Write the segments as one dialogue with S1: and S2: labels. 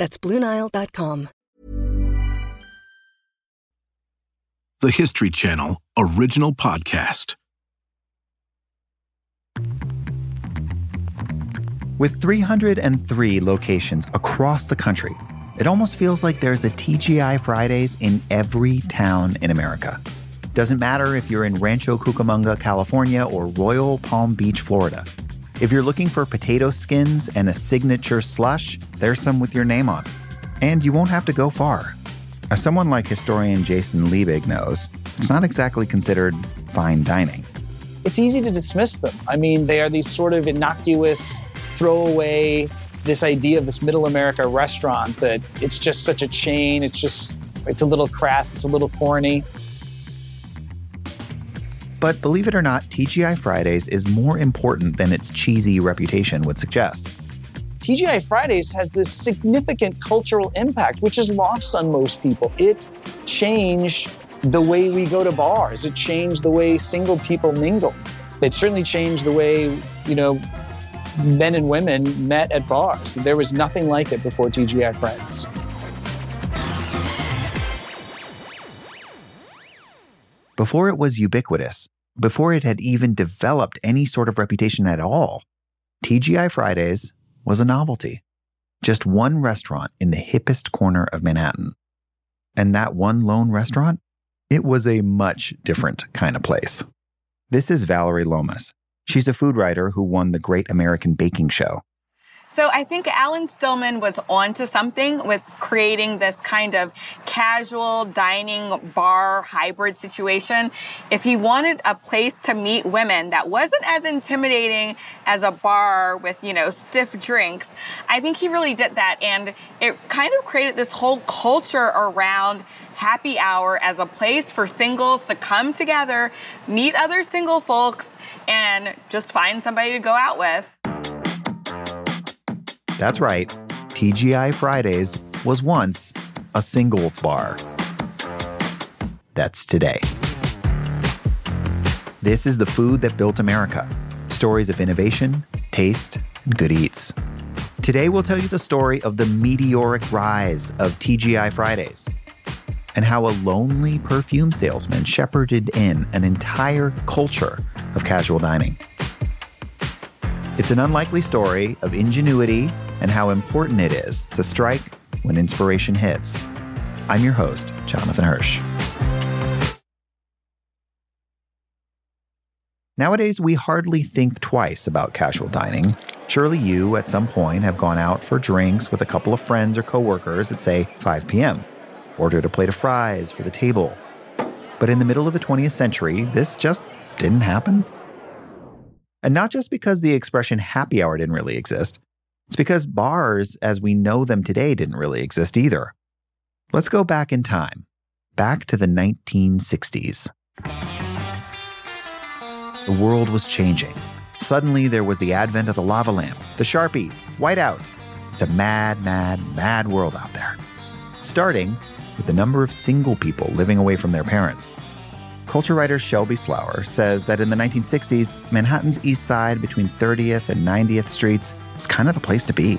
S1: That's BlueNile.com.
S2: The History Channel original podcast.
S3: With 303 locations across the country, it almost feels like there's a TGI Fridays in every town in America. Doesn't matter if you're in Rancho Cucamonga, California, or Royal Palm Beach, Florida. If you're looking for potato skins and a signature slush, there's some with your name on. And you won't have to go far. As someone like historian Jason Liebig knows, it's not exactly considered fine dining.
S4: It's easy to dismiss them. I mean, they are these sort of innocuous, throwaway, this idea of this middle America restaurant that it's just such a chain. It's just, it's a little crass, it's a little corny.
S3: But believe it or not, TGI Fridays is more important than its cheesy reputation would suggest.
S4: TGI Fridays has this significant cultural impact, which is lost on most people. It changed the way we go to bars. It changed the way single people mingle. It certainly changed the way, you know, men and women met at bars. There was nothing like it before TGI Fridays.
S3: Before it was ubiquitous, before it had even developed any sort of reputation at all, TGI Fridays was a novelty. Just one restaurant in the hippest corner of Manhattan. And that one lone restaurant, it was a much different kind of place. This is Vallery Lomas. She's a food writer who won the Great American Baking Show.
S5: So I think Alan Stillman was onto something with creating this kind of casual dining bar hybrid situation. If he wanted a place to meet women that wasn't as intimidating as a bar with, you know, stiff drinks, I think he really did that. And it kind of created this whole culture around happy hour as a place for singles to come together, meet other single folks, and just find somebody to go out with.
S3: That's right, TGI Fridays was once a singles bar. That's today. This is the food that built America stories of innovation, taste, and good eats. Today, we'll tell you the story of the meteoric rise of TGI Fridays and how a lonely perfume salesman shepherded in an entire culture of casual dining. It's an unlikely story of ingenuity and how important it is to strike when inspiration hits. I'm your host, Jonathan Hirsch. Nowadays, we hardly think twice about casual dining. Surely you, at some point, have gone out for drinks with a couple of friends or coworkers at, say, 5 p.m., ordered a plate of fries for the table. But in the middle of the 20th century, this just didn't happen. And not just because the expression happy hour didn't really exist, it's because bars as we know them today didn't really exist either. Let's go back in time, back to the 1960s. The world was changing. Suddenly, there was the advent of the lava lamp, the Sharpie, whiteout. It's a mad, mad, mad world out there. Starting with the number of single people living away from their parents. Culture writer Shelby Slauer says that in the 1960s, Manhattan's East Side between 30th and 90th Streets was kind of the place to be.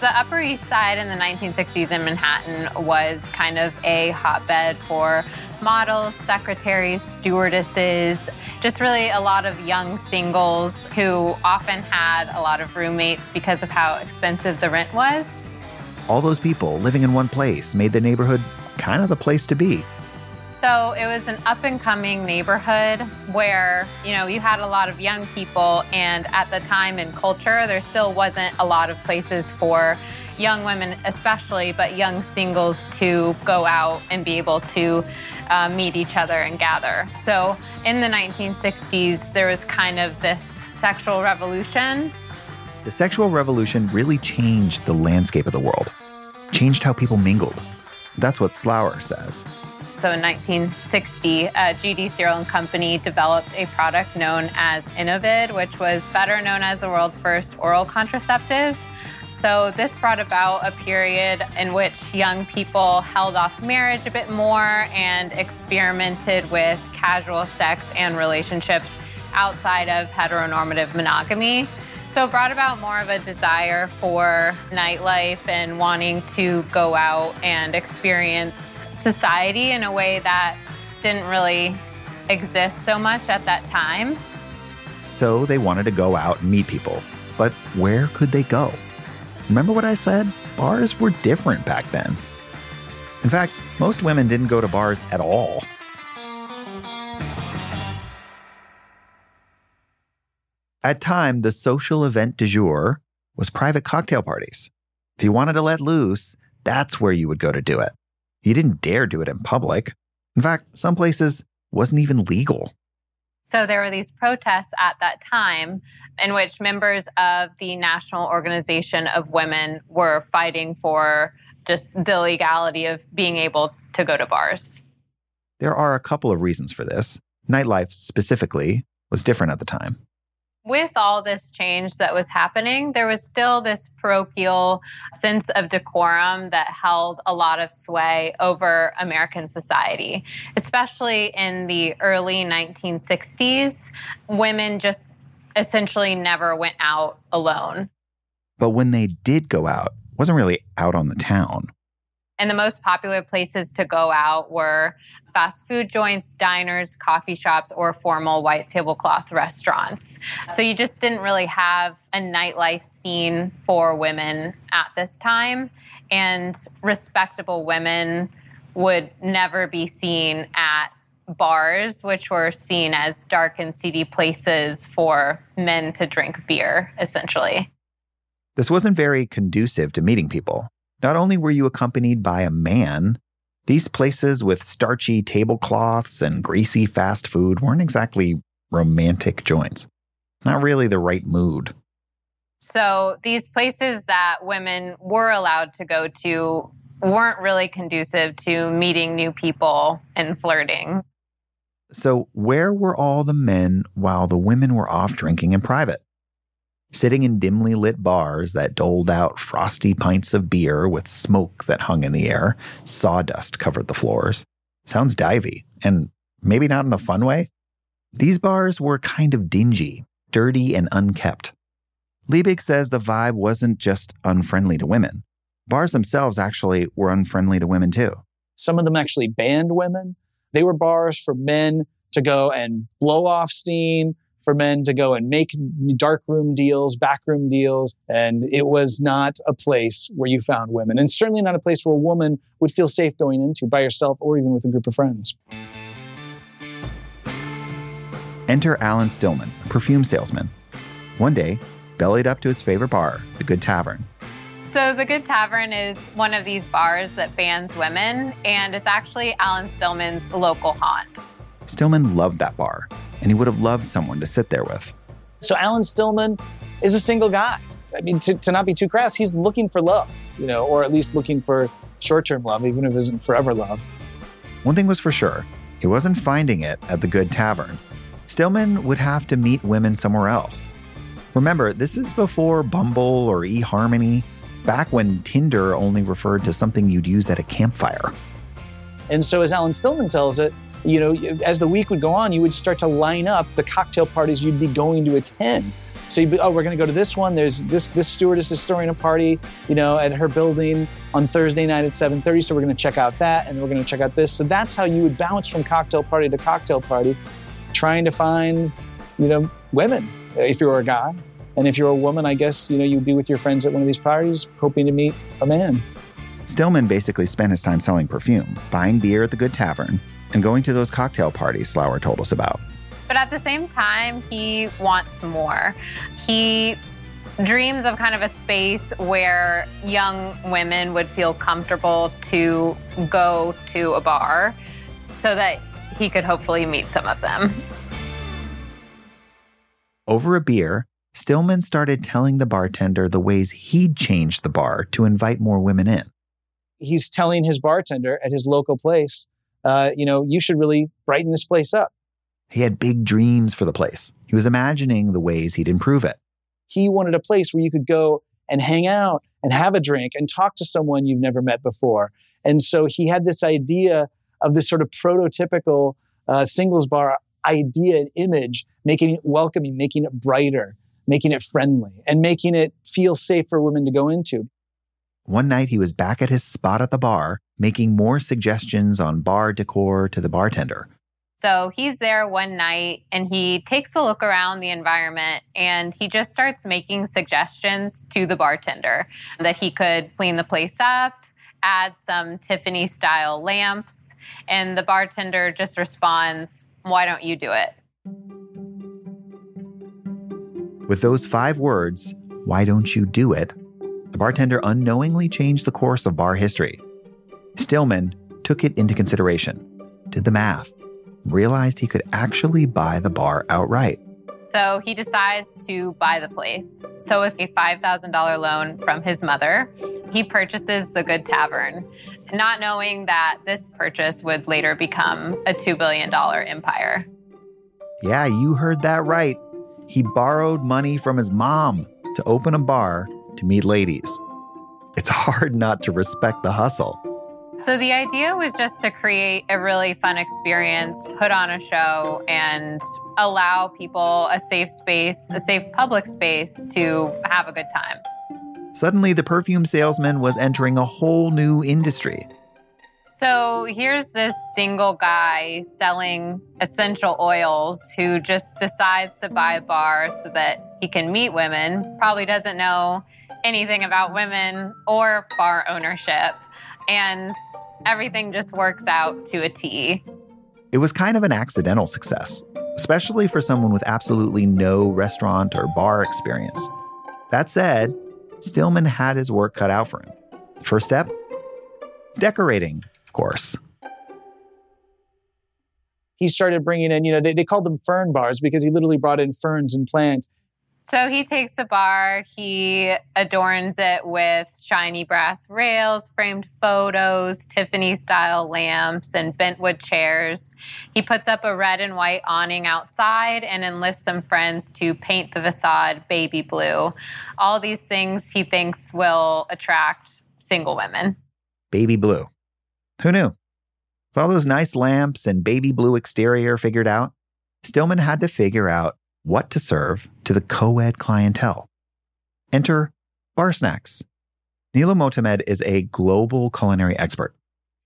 S6: The Upper East Side in the 1960s in Manhattan was kind of a hotbed for models, secretaries, stewardesses, just really a lot of young singles who often had a lot of roommates because of how expensive the rent was.
S3: All those people living in one place made the neighborhood kind of the place to be.
S6: So it was an up and coming neighborhood where, you know, you had a lot of young people, and at the time in culture, there still wasn't a lot of places for young women, especially, but young singles to go out and be able to uh, meet each other and gather. So in the 1960s, there was kind of this sexual revolution.
S3: The sexual revolution really changed the landscape of the world, changed how people mingled. That's what Slauer says.
S6: So in 1960, uh, GD Searle and Company developed a product known as Enovid, which was better known as the world's first oral contraceptive. So this brought about a period in which young people held off marriage a bit more and experimented with casual sex and relationships outside of heteronormative monogamy. So it brought about more of a desire for nightlife and wanting to go out and experience society in a way that didn't really exist so much at that time.
S3: So they wanted to go out and meet people. But where could they go? Remember what I said? Bars were different back then. In fact, most women didn't go to bars at all. At time, the social event du jour was private cocktail parties. If you wanted to let loose, that's where you would go to do it. You didn't dare do it in public. In fact, some places wasn't even legal.
S6: So there were these protests at that time in which members of the National Organization of Women were fighting for just the legality of being able to go to bars.
S3: There are a couple of reasons for this. Nightlife specifically was different at the time
S6: with all this change that was happening, there was still this parochial sense of decorum that held a lot of sway over American society, especially in the early 1960s. Women just essentially never went out alone.
S3: But when they did go out, wasn't really out on the town.
S6: And the most popular places to go out were fast food joints, diners, coffee shops, or formal white tablecloth restaurants. So you just didn't really have a nightlife scene for women at this time. And respectable women would never be seen at bars, which were seen as dark and seedy places for men to drink beer, essentially.
S3: This wasn't very conducive to meeting people. Not only were you accompanied by a man, these places with starchy tablecloths and greasy fast food weren't exactly romantic joints. Not really the right mood.
S6: So, these places that women were allowed to go to weren't really conducive to meeting new people and flirting.
S3: So, where were all the men while the women were off drinking in private? Sitting in dimly lit bars that doled out frosty pints of beer with smoke that hung in the air, sawdust covered the floors. Sounds divey, and maybe not in a fun way. These bars were kind of dingy, dirty, and unkept. Liebig says the vibe wasn't just unfriendly to women. Bars themselves actually were unfriendly to women too.
S4: Some of them actually banned women. They were bars for men to go and blow off steam, for men to go and make darkroom deals, backroom deals. And it was not a place where you found women, and certainly not a place where a woman would feel safe going into by herself or even with a group of friends.
S3: Enter Alan Stillman, a perfume salesman. One day, bellied up to his favorite bar, the Good Tavern.
S6: So, the Good Tavern is one of these bars that bans women, and it's actually Alan Stillman's local haunt.
S3: Stillman loved that bar and he would have loved someone to sit there with.
S4: So Alan Stillman is a single guy. I mean, to, to not be too crass, he's looking for love, you know, or at least looking for short term love, even if it isn't forever love.
S3: One thing was for sure he wasn't finding it at the good tavern. Stillman would have to meet women somewhere else. Remember, this is before Bumble or eHarmony, back when Tinder only referred to something you'd use at a campfire.
S4: And so, as Alan Stillman tells it, you know, as the week would go on, you would start to line up the cocktail parties you'd be going to attend. So you'd be, oh, we're going to go to this one. There's this this stewardess is throwing a party, you know, at her building on Thursday night at 7:30. So we're going to check out that, and we're going to check out this. So that's how you would bounce from cocktail party to cocktail party, trying to find, you know, women. Uh, if you were a guy, and if you're a woman, I guess you know you'd be with your friends at one of these parties, hoping to meet a man.
S3: Stillman basically spent his time selling perfume, buying beer at the good tavern, and going to those cocktail parties Slauer told us about.
S6: But at the same time, he wants more. He dreams of kind of a space where young women would feel comfortable to go to a bar so that he could hopefully meet some of them.
S3: Over a beer, Stillman started telling the bartender the ways he'd changed the bar to invite more women in.
S4: he's telling his bartender at his local place, uh, you know, you should really brighten this place up.
S3: He had big dreams for the place. He was imagining the ways he'd improve it.
S4: He wanted a place where you could go and hang out and have a drink and talk to someone you've never met before. And so he had this idea of this sort of prototypical uh, singles bar idea and image, making it welcoming, making it brighter, making it friendly, and making it feel safe for women to go into.
S3: One night he was back at his spot at the bar, making more suggestions on bar decor to the bartender.
S6: So he's there one night and he takes a look around the environment and he just starts making suggestions to the bartender that he could clean the place up, add some Tiffany style lamps, and the bartender just responds, Why don't you do it?
S3: With those five words, why don't you do it? The bartender unknowingly changed the course of bar history. Stillman took it into consideration, did the math, realized he could actually buy the bar outright.
S6: So he decides to buy the place. So, with a $5,000 loan from his mother, he purchases the Good Tavern, not knowing that this purchase would later become a $2 billion empire.
S3: Yeah, you heard that right. He borrowed money from his mom to open a bar to meet ladies. It's hard not to respect the hustle.
S6: So the idea was just to create a really fun experience, put on a show, and allow people a safe space, a safe public space to have a good time.
S3: Suddenly, the perfume salesman was entering a whole new industry.
S6: So here's this single guy selling essential oils who just decides to buy a bar so that he can meet women, probably doesn't know anything about women or bar ownership and everything just works out to a T.
S3: It was kind of an accidental success, especially for someone with absolutely no restaurant or bar experience. That said, Stillman had his work cut out for him. First step decorating, of course.
S4: He started bringing in, you know, they, they called them fern bars because he literally brought in ferns and plants
S6: so he takes the bar, he adorns it with shiny brass rails, framed photos, Tiffany style lamps, and bentwood chairs. He puts up a red and white awning outside and enlists some friends to paint the facade baby blue. All these things he thinks will attract single women.
S3: Baby blue. Who knew? With all those nice lamps and baby blue exterior figured out, Stillman had to figure out what to serve to the co ed clientele. Enter Bar Snacks. Nilou Motamed is a global culinary expert.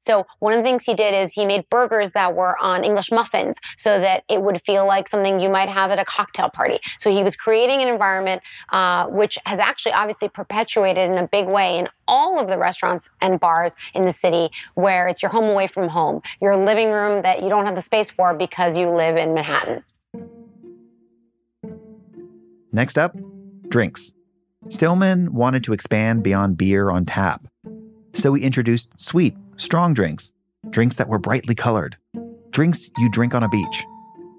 S7: So one of the things he did is he made burgers that were on English muffins so that it would feel like something you might have at a cocktail party. So he was creating an environment uh, which has actually obviously perpetuated in a big way in all of the restaurants and bars in the city where it's your home away from home, your living room that you don't have the space for because you live in Manhattan.
S3: Next up, drinks. Stillman wanted to expand beyond beer on tap. So he introduced sweet, strong drinks, drinks that were brightly colored, drinks you drink on a beach.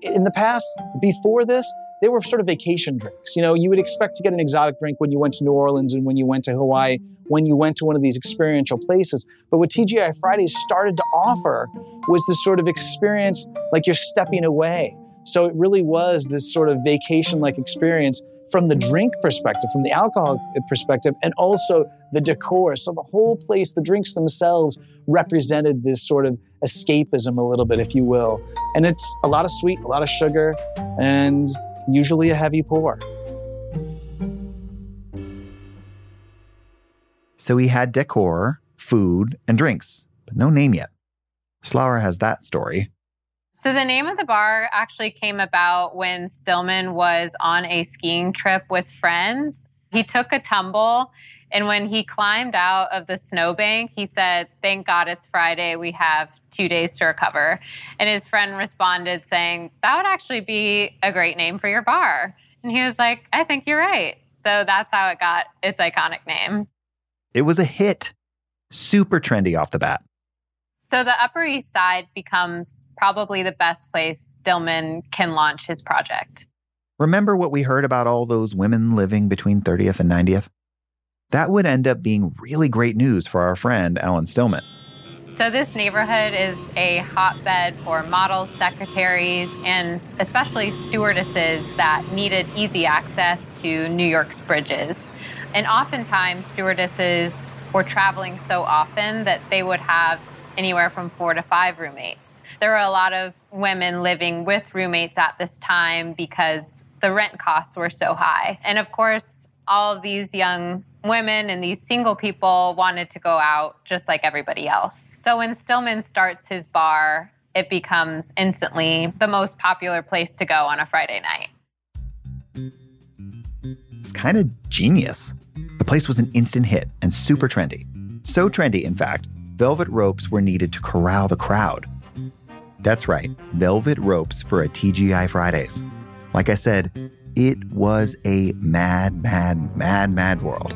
S4: In the past, before this, they were sort of vacation drinks. You know, you would expect to get an exotic drink when you went to New Orleans and when you went to Hawaii, when you went to one of these experiential places. But what TGI Fridays started to offer was this sort of experience like you're stepping away so it really was this sort of vacation like experience from the drink perspective, from the alcohol perspective, and also the decor. So the whole place, the drinks themselves represented this sort of escapism a little bit, if you will. And it's a lot of sweet, a lot of sugar, and usually a heavy pour.
S3: So we had decor, food, and drinks, but no name yet. Slauer has that story.
S6: So the name of the bar actually came about when Stillman was on a skiing trip with friends. He took a tumble and when he climbed out of the snowbank, he said, Thank God it's Friday. We have two days to recover. And his friend responded saying, That would actually be a great name for your bar. And he was like, I think you're right. So that's how it got its iconic name.
S3: It was a hit, super trendy off the bat.
S6: So the Upper East Side becomes probably the best place Stillman can launch his project.
S3: Remember what we heard about all those women living between 30th and 90th? That would end up being really great news for our friend Alan Stillman.
S6: So, this neighborhood is a hotbed for models, secretaries, and especially stewardesses that needed easy access to New York's bridges. And oftentimes, stewardesses were traveling so often that they would have anywhere from four to five roommates. There were a lot of women living with roommates at this time because the rent costs were so high. And of course, all of these young women and these single people wanted to go out just like everybody else. So when Stillman starts his bar, it becomes instantly the most popular place to go on a Friday night.
S3: It's kind of genius. The place was an instant hit and super trendy. So trendy, in fact, velvet ropes were needed to corral the crowd. That's right, velvet ropes for a TGI Fridays. Like I said, it was a mad, mad, mad, mad world.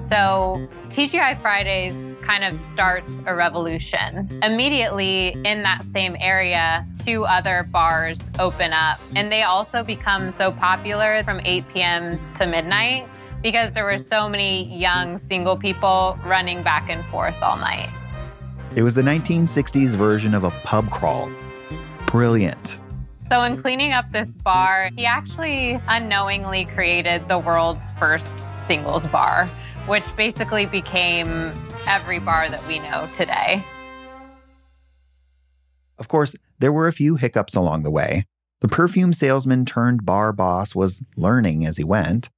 S6: So, TGI Fridays kind of starts a revolution. Immediately in that same area, two other bars open up, and they also become so popular from 8 p.m. to midnight because there were so many young single people running back and forth all night.
S3: It was the 1960s version of a pub crawl. Brilliant.
S6: So, in cleaning up this bar, he actually unknowingly created the world's first singles bar, which basically became every bar that we know today.
S3: Of course, there were a few hiccups along the way. The perfume salesman turned bar boss was learning as he went.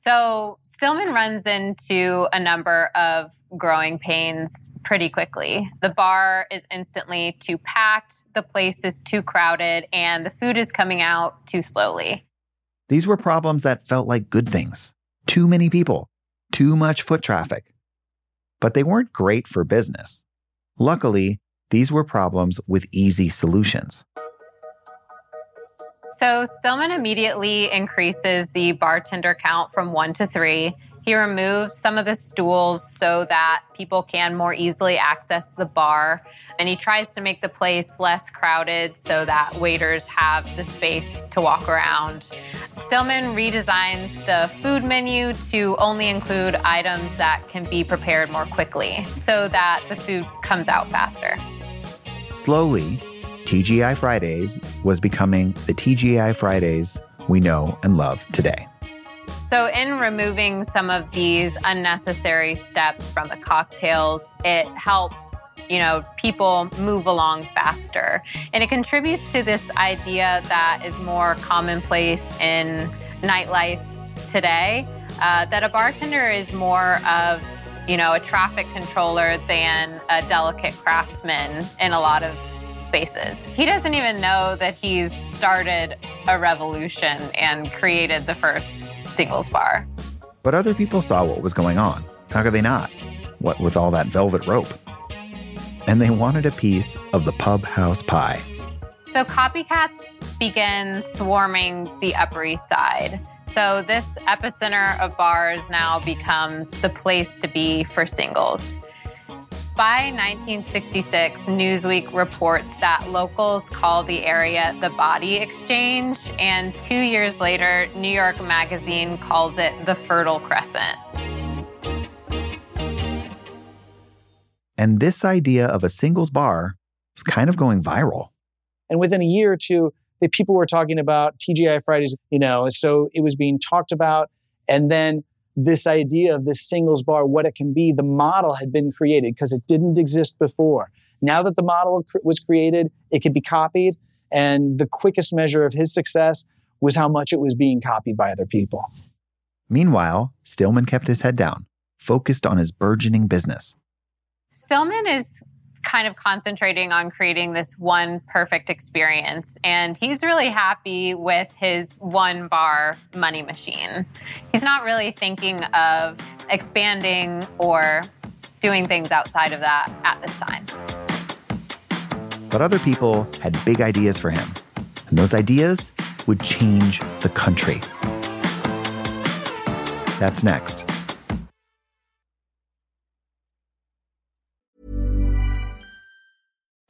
S6: So Stillman runs into a number of growing pains pretty quickly. The bar is instantly too packed, the place is too crowded, and the food is coming out too slowly.
S3: These were problems that felt like good things. Too many people, too much foot traffic. But they weren't great for business. Luckily, these were problems with easy solutions.
S6: So Stillman immediately increases the bartender count from one to three. He removes some of the stools so that people can more easily access the bar. And he tries to make the place less crowded so that waiters have the space to walk around. Stillman redesigns the food menu to only include items that can be prepared more quickly so that the food comes out faster.
S3: Slowly, TGI Fridays was becoming the TGI Fridays we know and love today.
S6: So, in removing some of these unnecessary steps from the cocktails, it helps, you know, people move along faster. And it contributes to this idea that is more commonplace in nightlife today uh, that a bartender is more of you know, a traffic controller than a delicate craftsman in a lot of spaces. He doesn't even know that he's started a revolution and created the first singles bar.
S3: But other people saw what was going on. How could they not? What with all that velvet rope? And they wanted a piece of the pub house pie.
S6: So copycats begin swarming the Upper East Side. So this epicenter of bars now becomes the place to be for singles. By 1966, Newsweek reports that locals call the area the Body Exchange, and two years later, New York Magazine calls it the Fertile Crescent.
S3: And this idea of a singles bar was kind of going viral.
S4: And within a year or two, the people were talking about TGI Fridays, you know, so it was being talked about. And then this idea of this singles bar, what it can be, the model had been created because it didn't exist before. Now that the model was created, it could be copied. And the quickest measure of his success was how much it was being copied by other people.
S3: Meanwhile, Stillman kept his head down, focused on his burgeoning business.
S6: Stillman is kind of concentrating on creating this one perfect experience. And he's really happy with his one bar money machine. He's not really thinking of expanding or doing things outside of that at this time.
S3: But other people had big ideas for him. And those ideas would change the country. That's next.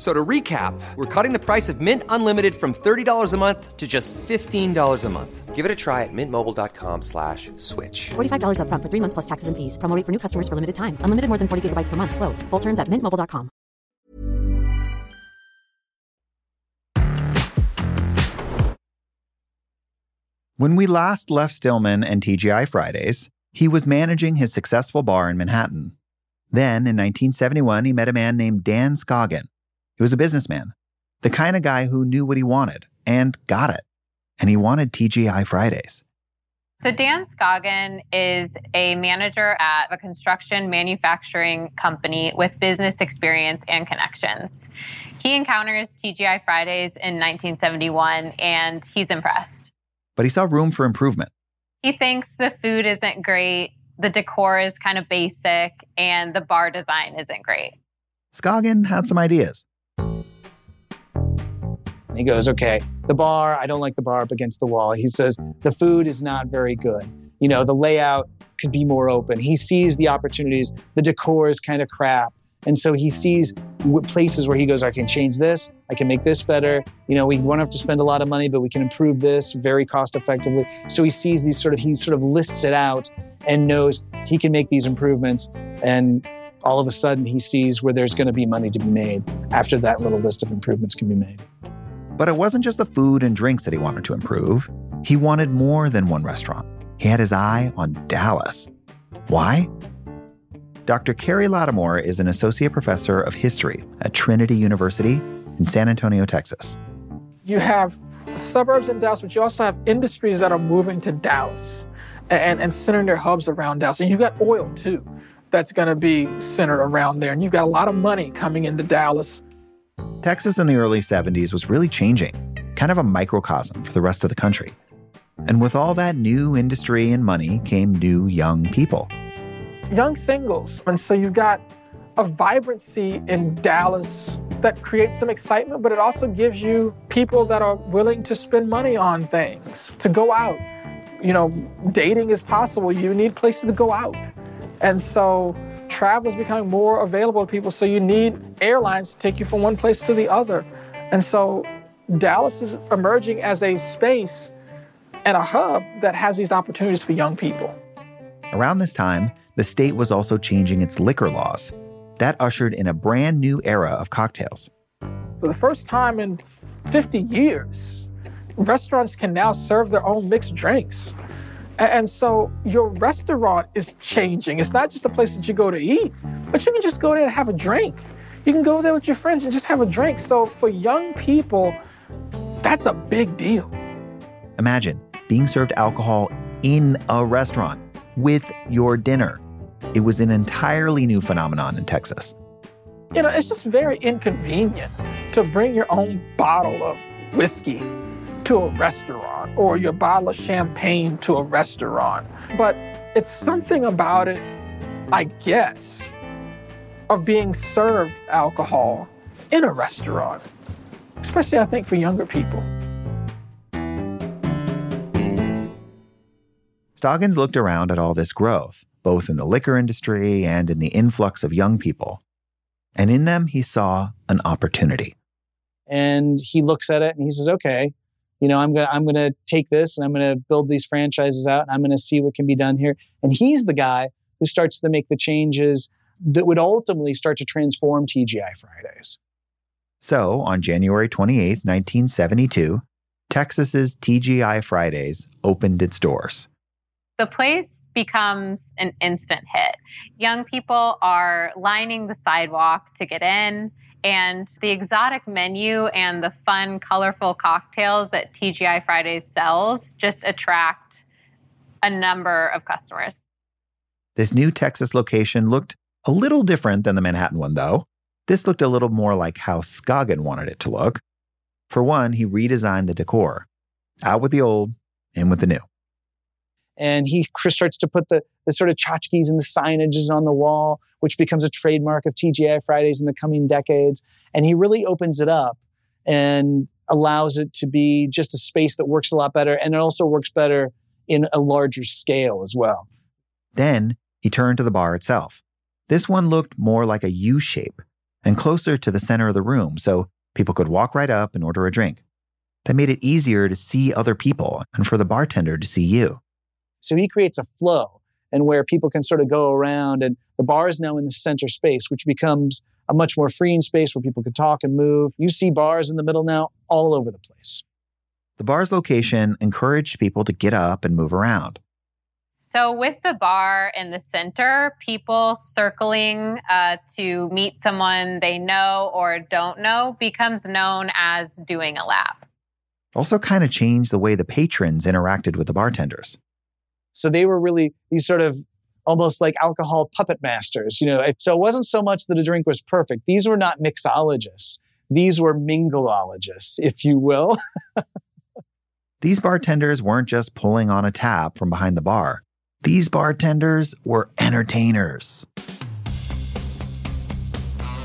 S8: So to recap, we're cutting the price of Mint Unlimited from $30 a month to just $15 a month. Give it a try at mintmobile.com slash switch.
S9: $45 up front for three months plus taxes and fees. Promoting for new customers for limited time. Unlimited more than 40 gigabytes per month. Slows. Full terms at mintmobile.com.
S3: When we last left Stillman and TGI Fridays, he was managing his successful bar in Manhattan. Then, in 1971, he met a man named Dan Scoggin. He was a businessman, the kind of guy who knew what he wanted and got it. And he wanted TGI Fridays.
S6: So, Dan Scoggin is a manager at a construction manufacturing company with business experience and connections. He encounters TGI Fridays in 1971 and he's impressed.
S3: But he saw room for improvement.
S6: He thinks the food isn't great, the decor is kind of basic, and the bar design isn't great.
S3: Scoggin had some ideas.
S4: He goes, okay, the bar, I don't like the bar up against the wall. He says, the food is not very good. You know, the layout could be more open. He sees the opportunities. The decor is kind of crap. And so he sees places where he goes, I can change this. I can make this better. You know, we won't have to spend a lot of money, but we can improve this very cost effectively. So he sees these sort of, he sort of lists it out and knows he can make these improvements. And all of a sudden he sees where there's going to be money to be made after that little list of improvements can be made.
S3: But it wasn't just the food and drinks that he wanted to improve. He wanted more than one restaurant. He had his eye on Dallas. Why? Dr. Carey Latimore is an associate professor of history at Trinity University in San Antonio, Texas.
S10: You have suburbs in Dallas, but you also have industries that are moving to Dallas and, and centering their hubs around Dallas. And you've got oil too that's going to be centered around there. And you've got a lot of money coming into Dallas
S3: Texas in the early 70s was really changing, kind of a microcosm for the rest of the country. And with all that new industry and money came new young people.
S10: Young singles. And so you got a vibrancy in Dallas that creates some excitement, but it also gives you people that are willing to spend money on things, to go out. You know, dating is possible. You need places to go out. And so travel is becoming more available to people, so you need airlines to take you from one place to the other. And so Dallas is emerging as a space and a hub that has these opportunities for young people.
S3: Around this time, the state was also changing its liquor laws. That ushered in a brand new era of cocktails.
S10: For the first time in 50 years, restaurants can now serve their own mixed drinks. And so your restaurant is changing. It's not just a place that you go to eat, but you can just go there and have a drink. You can go there with your friends and just have a drink. So for young people, that's a big deal.
S3: Imagine being served alcohol in a restaurant with your dinner. It was an entirely new phenomenon in Texas.
S10: You know, it's just very inconvenient to bring your own bottle of whiskey to a restaurant or your bottle of champagne to a restaurant. But it's something about it, I guess, of being served alcohol in a restaurant, especially I think for younger people.
S3: Scoggins looked around at all this growth, both in the liquor industry and in the influx of young people. And in them, he saw an opportunity.
S4: And he looks at it and he says, okay, you know, I'm gonna I'm gonna take this and I'm gonna build these franchises out and I'm gonna see what can be done here. And he's the guy who starts to make the changes that would ultimately start to transform TGI Fridays.
S3: So on January 28, 1972, Texas's TGI Fridays opened its doors.
S6: The place becomes an instant hit. Young people are lining the sidewalk to get in. And the exotic menu and the fun, colorful cocktails that TGI Fridays sells just attract a number of customers.
S3: This new Texas location looked a little different than the Manhattan one, though. This looked a little more like how Scoggin wanted it to look. For one, he redesigned the decor. Out with the old, in with the new.
S4: And he starts to put the, the sort of tchotchkes and the signages on the wall, which becomes a trademark of TGI Fridays in the coming decades. And he really opens it up and allows it to be just a space that works a lot better. And it also works better in a larger scale as well.
S3: Then he turned to the bar itself. This one looked more like a U shape and closer to the center of the room, so people could walk right up and order a drink. That made it easier to see other people and for the bartender to see you.
S4: So he creates a flow and where people can sort of go around and the bar is now in the center space, which becomes a much more freeing space where people can talk and move. You see bars in the middle now all over the place.
S3: The bar's location encouraged people to get up and move around.
S6: So, with the bar in the center, people circling uh, to meet someone they know or don't know becomes known as doing a lap.
S3: Also, kind of changed the way the patrons interacted with the bartenders.
S4: So, they were really these sort of almost like alcohol puppet masters, you know. So, it wasn't so much that a drink was perfect. These were not mixologists, these were mingleologists, if you will.
S3: These bartenders weren't just pulling on a tap from behind the bar. These bartenders were entertainers.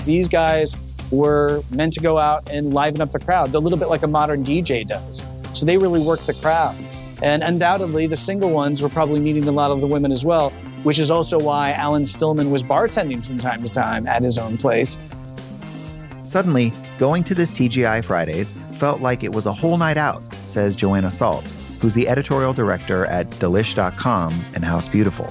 S4: These guys were meant to go out and liven up the crowd, a little bit like a modern DJ does. So they really worked the crowd. And undoubtedly, the single ones were probably meeting a lot of the women as well, which is also why Alan Stillman was bartending from time to time at his own place.
S3: Suddenly, going to this TGI Fridays felt like it was a whole night out, says Joanna Saltz, who's the editorial director at Delish.com and House Beautiful.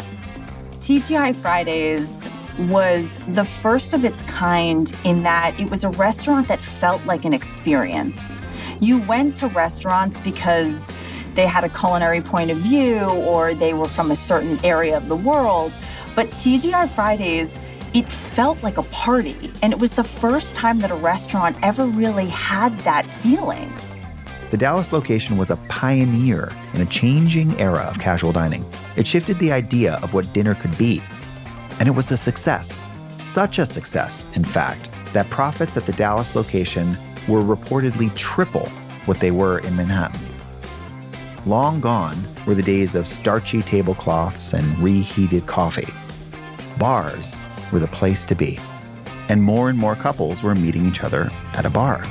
S11: TGI Fridays was the first of its kind in that it was a restaurant that felt like an experience. You went to restaurants because they had a culinary point of view or they were from a certain area of the world. But TGI Fridays, it felt like a party. And it was the first time that a restaurant ever really had that feeling.
S3: The Dallas location was a pioneer in a changing era of casual dining. It shifted the idea of what dinner could be. And it was a success. Such a success, in fact, that profits at the Dallas location were reportedly triple what they were in Manhattan. Long gone were the days of starchy tablecloths and reheated coffee. Bars were the place to be. And more and more couples were meeting each other at a bar.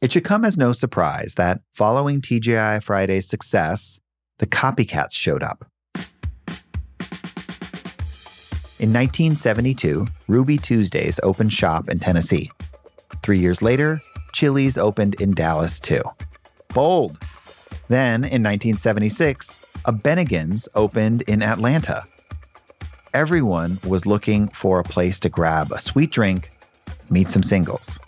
S3: It should come as no surprise that following TGI Friday's success, the copycats showed up. In 1972, Ruby Tuesdays opened shop in Tennessee. Three years later, Chili's opened in Dallas too. Bold. Then, in 1976, a Bennigan's opened in Atlanta. Everyone was looking for a place to grab a sweet drink, meet some singles.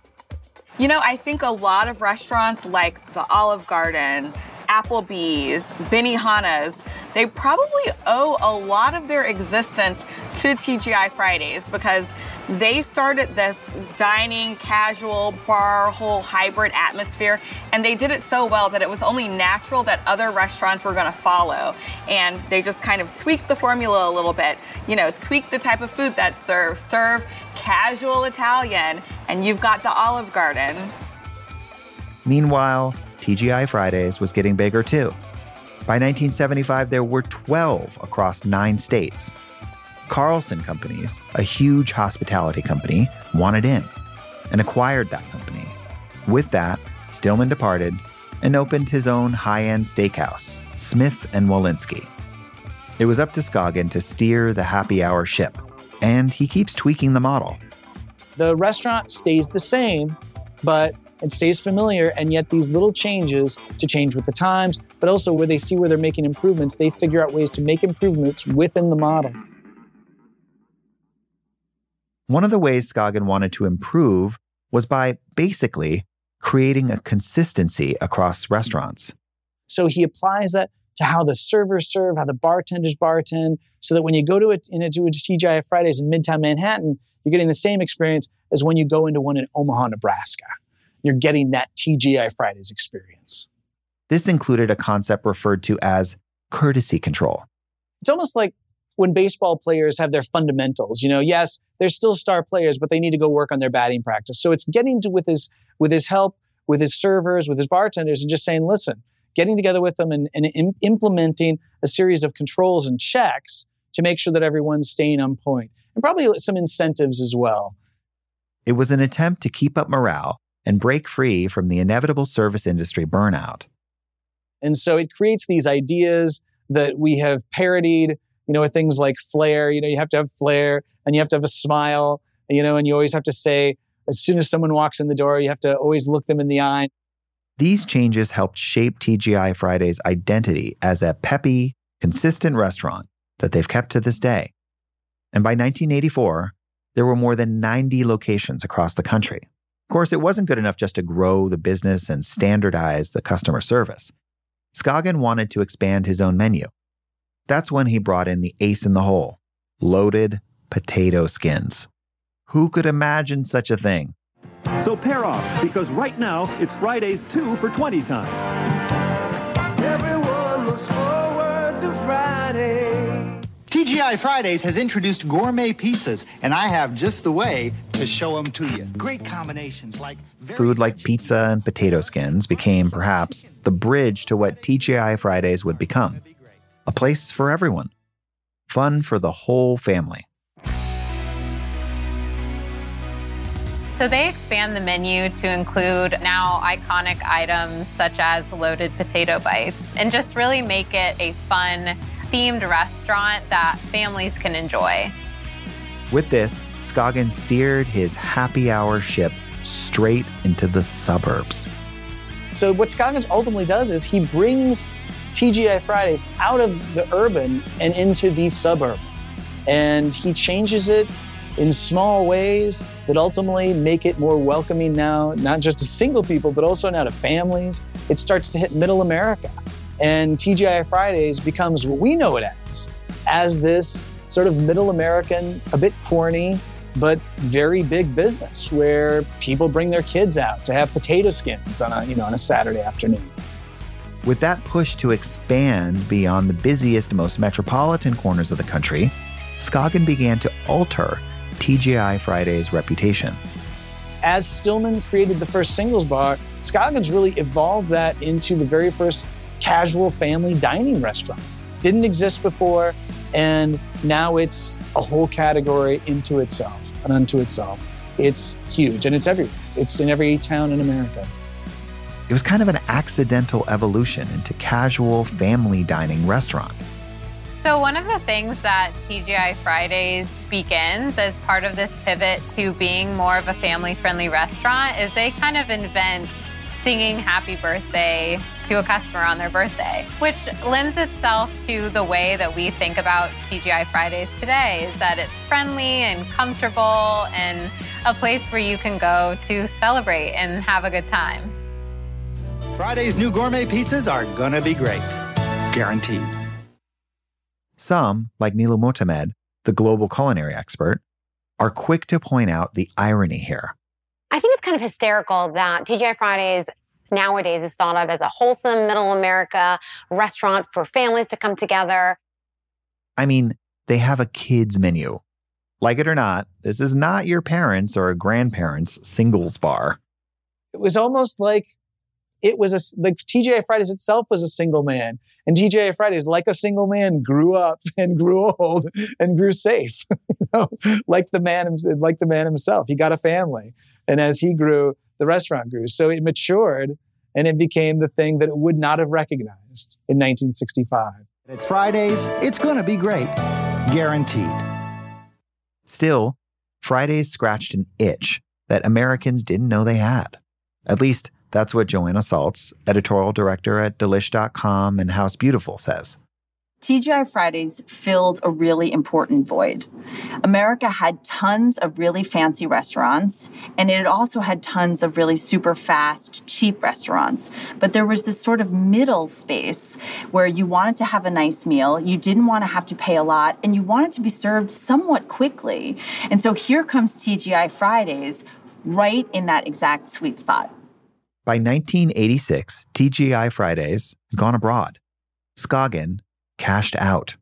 S5: You know, I think a lot of restaurants like the Olive Garden, Applebee's, Benihana's, they probably owe a lot of their existence to TGI Fridays because they started this dining, casual, bar, whole hybrid atmosphere, and they did it so well that it was only natural that other restaurants were going to follow. And they just kind of tweaked the formula a little bit, you know, tweak the type of food that's served, serve casual Italian, and you've got the Olive Garden.
S3: Meanwhile, TGI Fridays was getting bigger too. By 1975, there were 12 across nine states. Carlson Companies, a huge hospitality company, wanted in and acquired that company. With that, Stillman departed and opened his own high end steakhouse, Smith and Wollensky. It was up to Scoggin to steer the happy hour ship, and he keeps tweaking the model.
S4: The restaurant stays the same, but it stays familiar, and yet these little changes to change with the times, but also where they see where they're making improvements, they figure out ways to make improvements within the model.
S3: One of the ways Scoggin wanted to improve was by basically creating a consistency across restaurants.
S4: So he applies that to how the servers serve, how the bartenders bartend, so that when you go to it into a TGI Fridays in Midtown Manhattan, you're getting the same experience as when you go into one in Omaha, Nebraska. You're getting that TGI Fridays experience.
S3: This included a concept referred to as courtesy control.
S4: It's almost like when baseball players have their fundamentals. You know, yes, they're still star players, but they need to go work on their batting practice. So it's getting to with his with his help, with his servers, with his bartenders, and just saying, listen, getting together with them and, and Im- implementing a series of controls and checks to make sure that everyone's staying on point, and probably some incentives as well.
S3: It was an attempt to keep up morale and break free from the inevitable service industry burnout.
S4: And so it creates these ideas that we have parodied, you know, with things like flair. You know, you have to have flair and you have to have a smile, you know, and you always have to say, as soon as someone walks in the door, you have to always look them in the eye.
S3: These changes helped shape TGI Friday's identity as a peppy, consistent restaurant that they've kept to this day. And by 1984, there were more than 90 locations across the country. Of course, it wasn't good enough just to grow the business and standardize the customer service. Scoggin wanted to expand his own menu. That's when he brought in the ace in the hole loaded potato skins. Who could imagine such a thing?
S12: So pair off, because right now it's Friday's 2 for 20 time.
S13: Everyone looks forward to Friday. TGI Fridays has introduced gourmet pizzas, and I have just the way to show them to you. Great combinations like
S3: Food like pizza and potato skins became perhaps the bridge to what TGI Fridays would become a place for everyone, fun for the whole family.
S6: So they expand the menu to include now iconic items such as loaded potato bites and just really make it a fun themed restaurant that families can enjoy.
S3: With this, Scoggin steered his happy hour ship straight into the suburbs.
S4: So what Scoggins ultimately does is he brings TGI Fridays out of the urban and into the suburb. And he changes it in small ways that ultimately make it more welcoming now, not just to single people, but also now to families. It starts to hit middle America. And TGI Fridays becomes what we know it as, as this sort of middle American, a bit corny, but very big business where people bring their kids out to have potato skins on a, you know, on a Saturday afternoon.
S3: With that push to expand beyond the busiest, most metropolitan corners of the country, Scoggin began to alter TGI Friday's reputation.
S4: As Stillman created the first singles bar, Scoggins really evolved that into the very first casual family dining restaurant. Didn't exist before, and now it's a whole category into itself and unto itself. It's huge and it's everywhere. It's in every town in America.
S3: It was kind of an accidental evolution into casual family dining restaurant.
S6: So, one of the things that TGI Fridays begins as part of this pivot to being more of a family friendly restaurant is they kind of invent singing happy birthday to a customer on their birthday, which lends itself to the way that we think about TGI Fridays today is that it's friendly and comfortable and a place where you can go to celebrate and have a good time.
S13: Friday's new gourmet pizzas are gonna be great. Guaranteed.
S3: Some, like Nilou Motamed, the global culinary expert, are quick to point out the irony here.
S7: I think it's kind of hysterical that TGI Fridays nowadays is thought of as a wholesome middle America restaurant for families to come together.
S3: I mean, they have a kids menu. Like it or not, this is not your parents' or grandparents' singles bar.
S4: It was almost like it was a like TGI Fridays itself was a single man, and TGI Fridays, like a single man, grew up and grew old and grew safe, you know, like the man, like the man himself. He got a family, and as he grew, the restaurant grew. So it matured, and it became the thing that it would not have recognized in 1965.
S13: At Fridays, it's going to be great, guaranteed.
S3: Still, Fridays scratched an itch that Americans didn't know they had. At least that's what Joanna Saltz, editorial director at Delish.com and House Beautiful, says.
S11: TGI Fridays filled a really important void. America had tons of really fancy restaurants, and it also had tons of really super fast, cheap restaurants. But there was this sort of middle space where you wanted to have a nice meal, you didn't want to have to pay a lot, and you wanted to be served somewhat quickly. And so here comes TGI Fridays right in that exact sweet spot.
S3: By 1986, TGI Fridays had gone abroad. Scoggin, cashed out.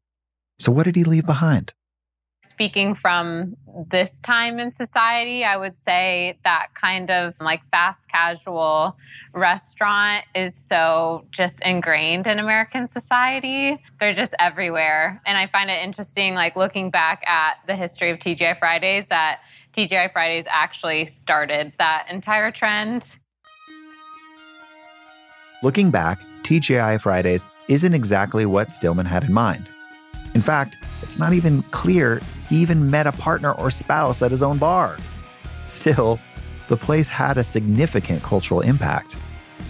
S3: So, what did he leave behind?
S6: Speaking from this time in society, I would say that kind of like fast casual restaurant is so just ingrained in American society. They're just everywhere. And I find it interesting, like looking back at the history of TGI Fridays, that TGI Fridays actually started that entire trend.
S3: Looking back, TGI Fridays isn't exactly what Stillman had in mind. In fact, it's not even clear he even met a partner or spouse at his own bar. Still, the place had a significant cultural impact.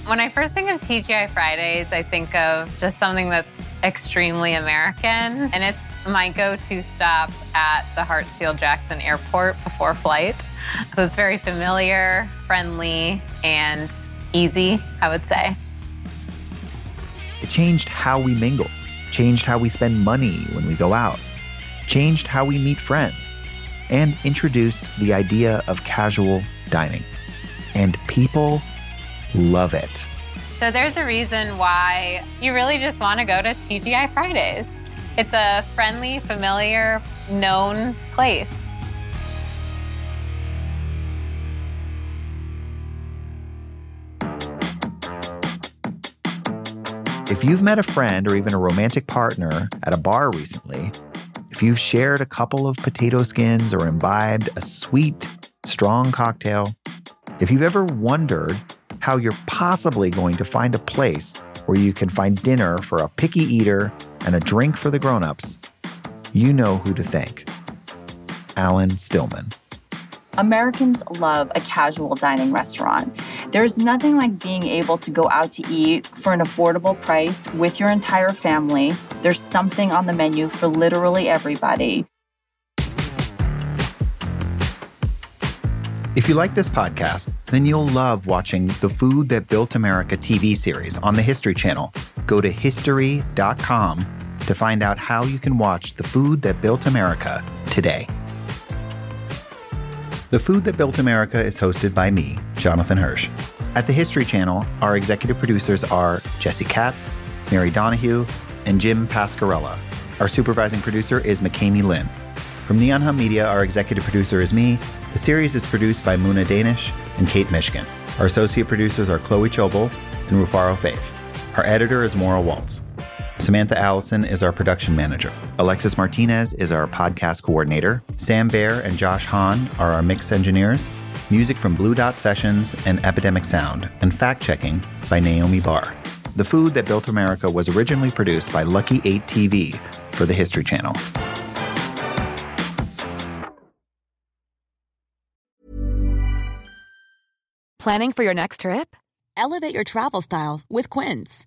S6: When I first think of TGI Fridays, I think of just something that's extremely American, and it's my go to stop at the Hartsfield Jackson Airport before flight. So it's very familiar, friendly, and easy, I would say.
S3: It changed how we mingle, changed how we spend money when we go out, changed how we meet friends, and introduced the idea of casual dining. And people love it.
S6: So there's a reason why you really just want to go to TGI Fridays. It's a friendly, familiar, known place.
S3: If you've met a friend or even a romantic partner at a bar recently, if you've shared a couple of potato skins or imbibed a sweet, strong cocktail, if you've ever wondered how you're possibly going to find a place where you can find dinner for a picky eater and a drink for the grown-ups, you know who to thank. Alan Stillman.
S11: Americans love a casual dining restaurant. There's nothing like being able to go out to eat for an affordable price with your entire family. There's something on the menu for literally everybody.
S3: If you like this podcast, then you'll love watching the Food That Built America TV series on the History Channel. Go to history.com to find out how you can watch The Food That Built America today. The Food That Built America is hosted by me, Jonathan Hirsch. At the History Channel, our executive producers are Jesse Katz, Mary Donahue, and Jim Pascarella. Our supervising producer is McKamey Lynn. From Neon Hum Media, our executive producer is me. The series is produced by Muna Danish and Kate Michigan. Our associate producers are Chloe Chobel and Rufaro Faith. Our editor is Maura Waltz. Samantha Allison is our production manager. Alexis Martinez is our podcast coordinator. Sam Baer and Josh Hahn are our mix engineers. Music from Blue Dot Sessions and Epidemic Sound, and fact checking by Naomi Barr. The Food That Built America was originally produced by Lucky 8 TV for the History Channel.
S14: Planning for your next trip? Elevate your travel style with Quince.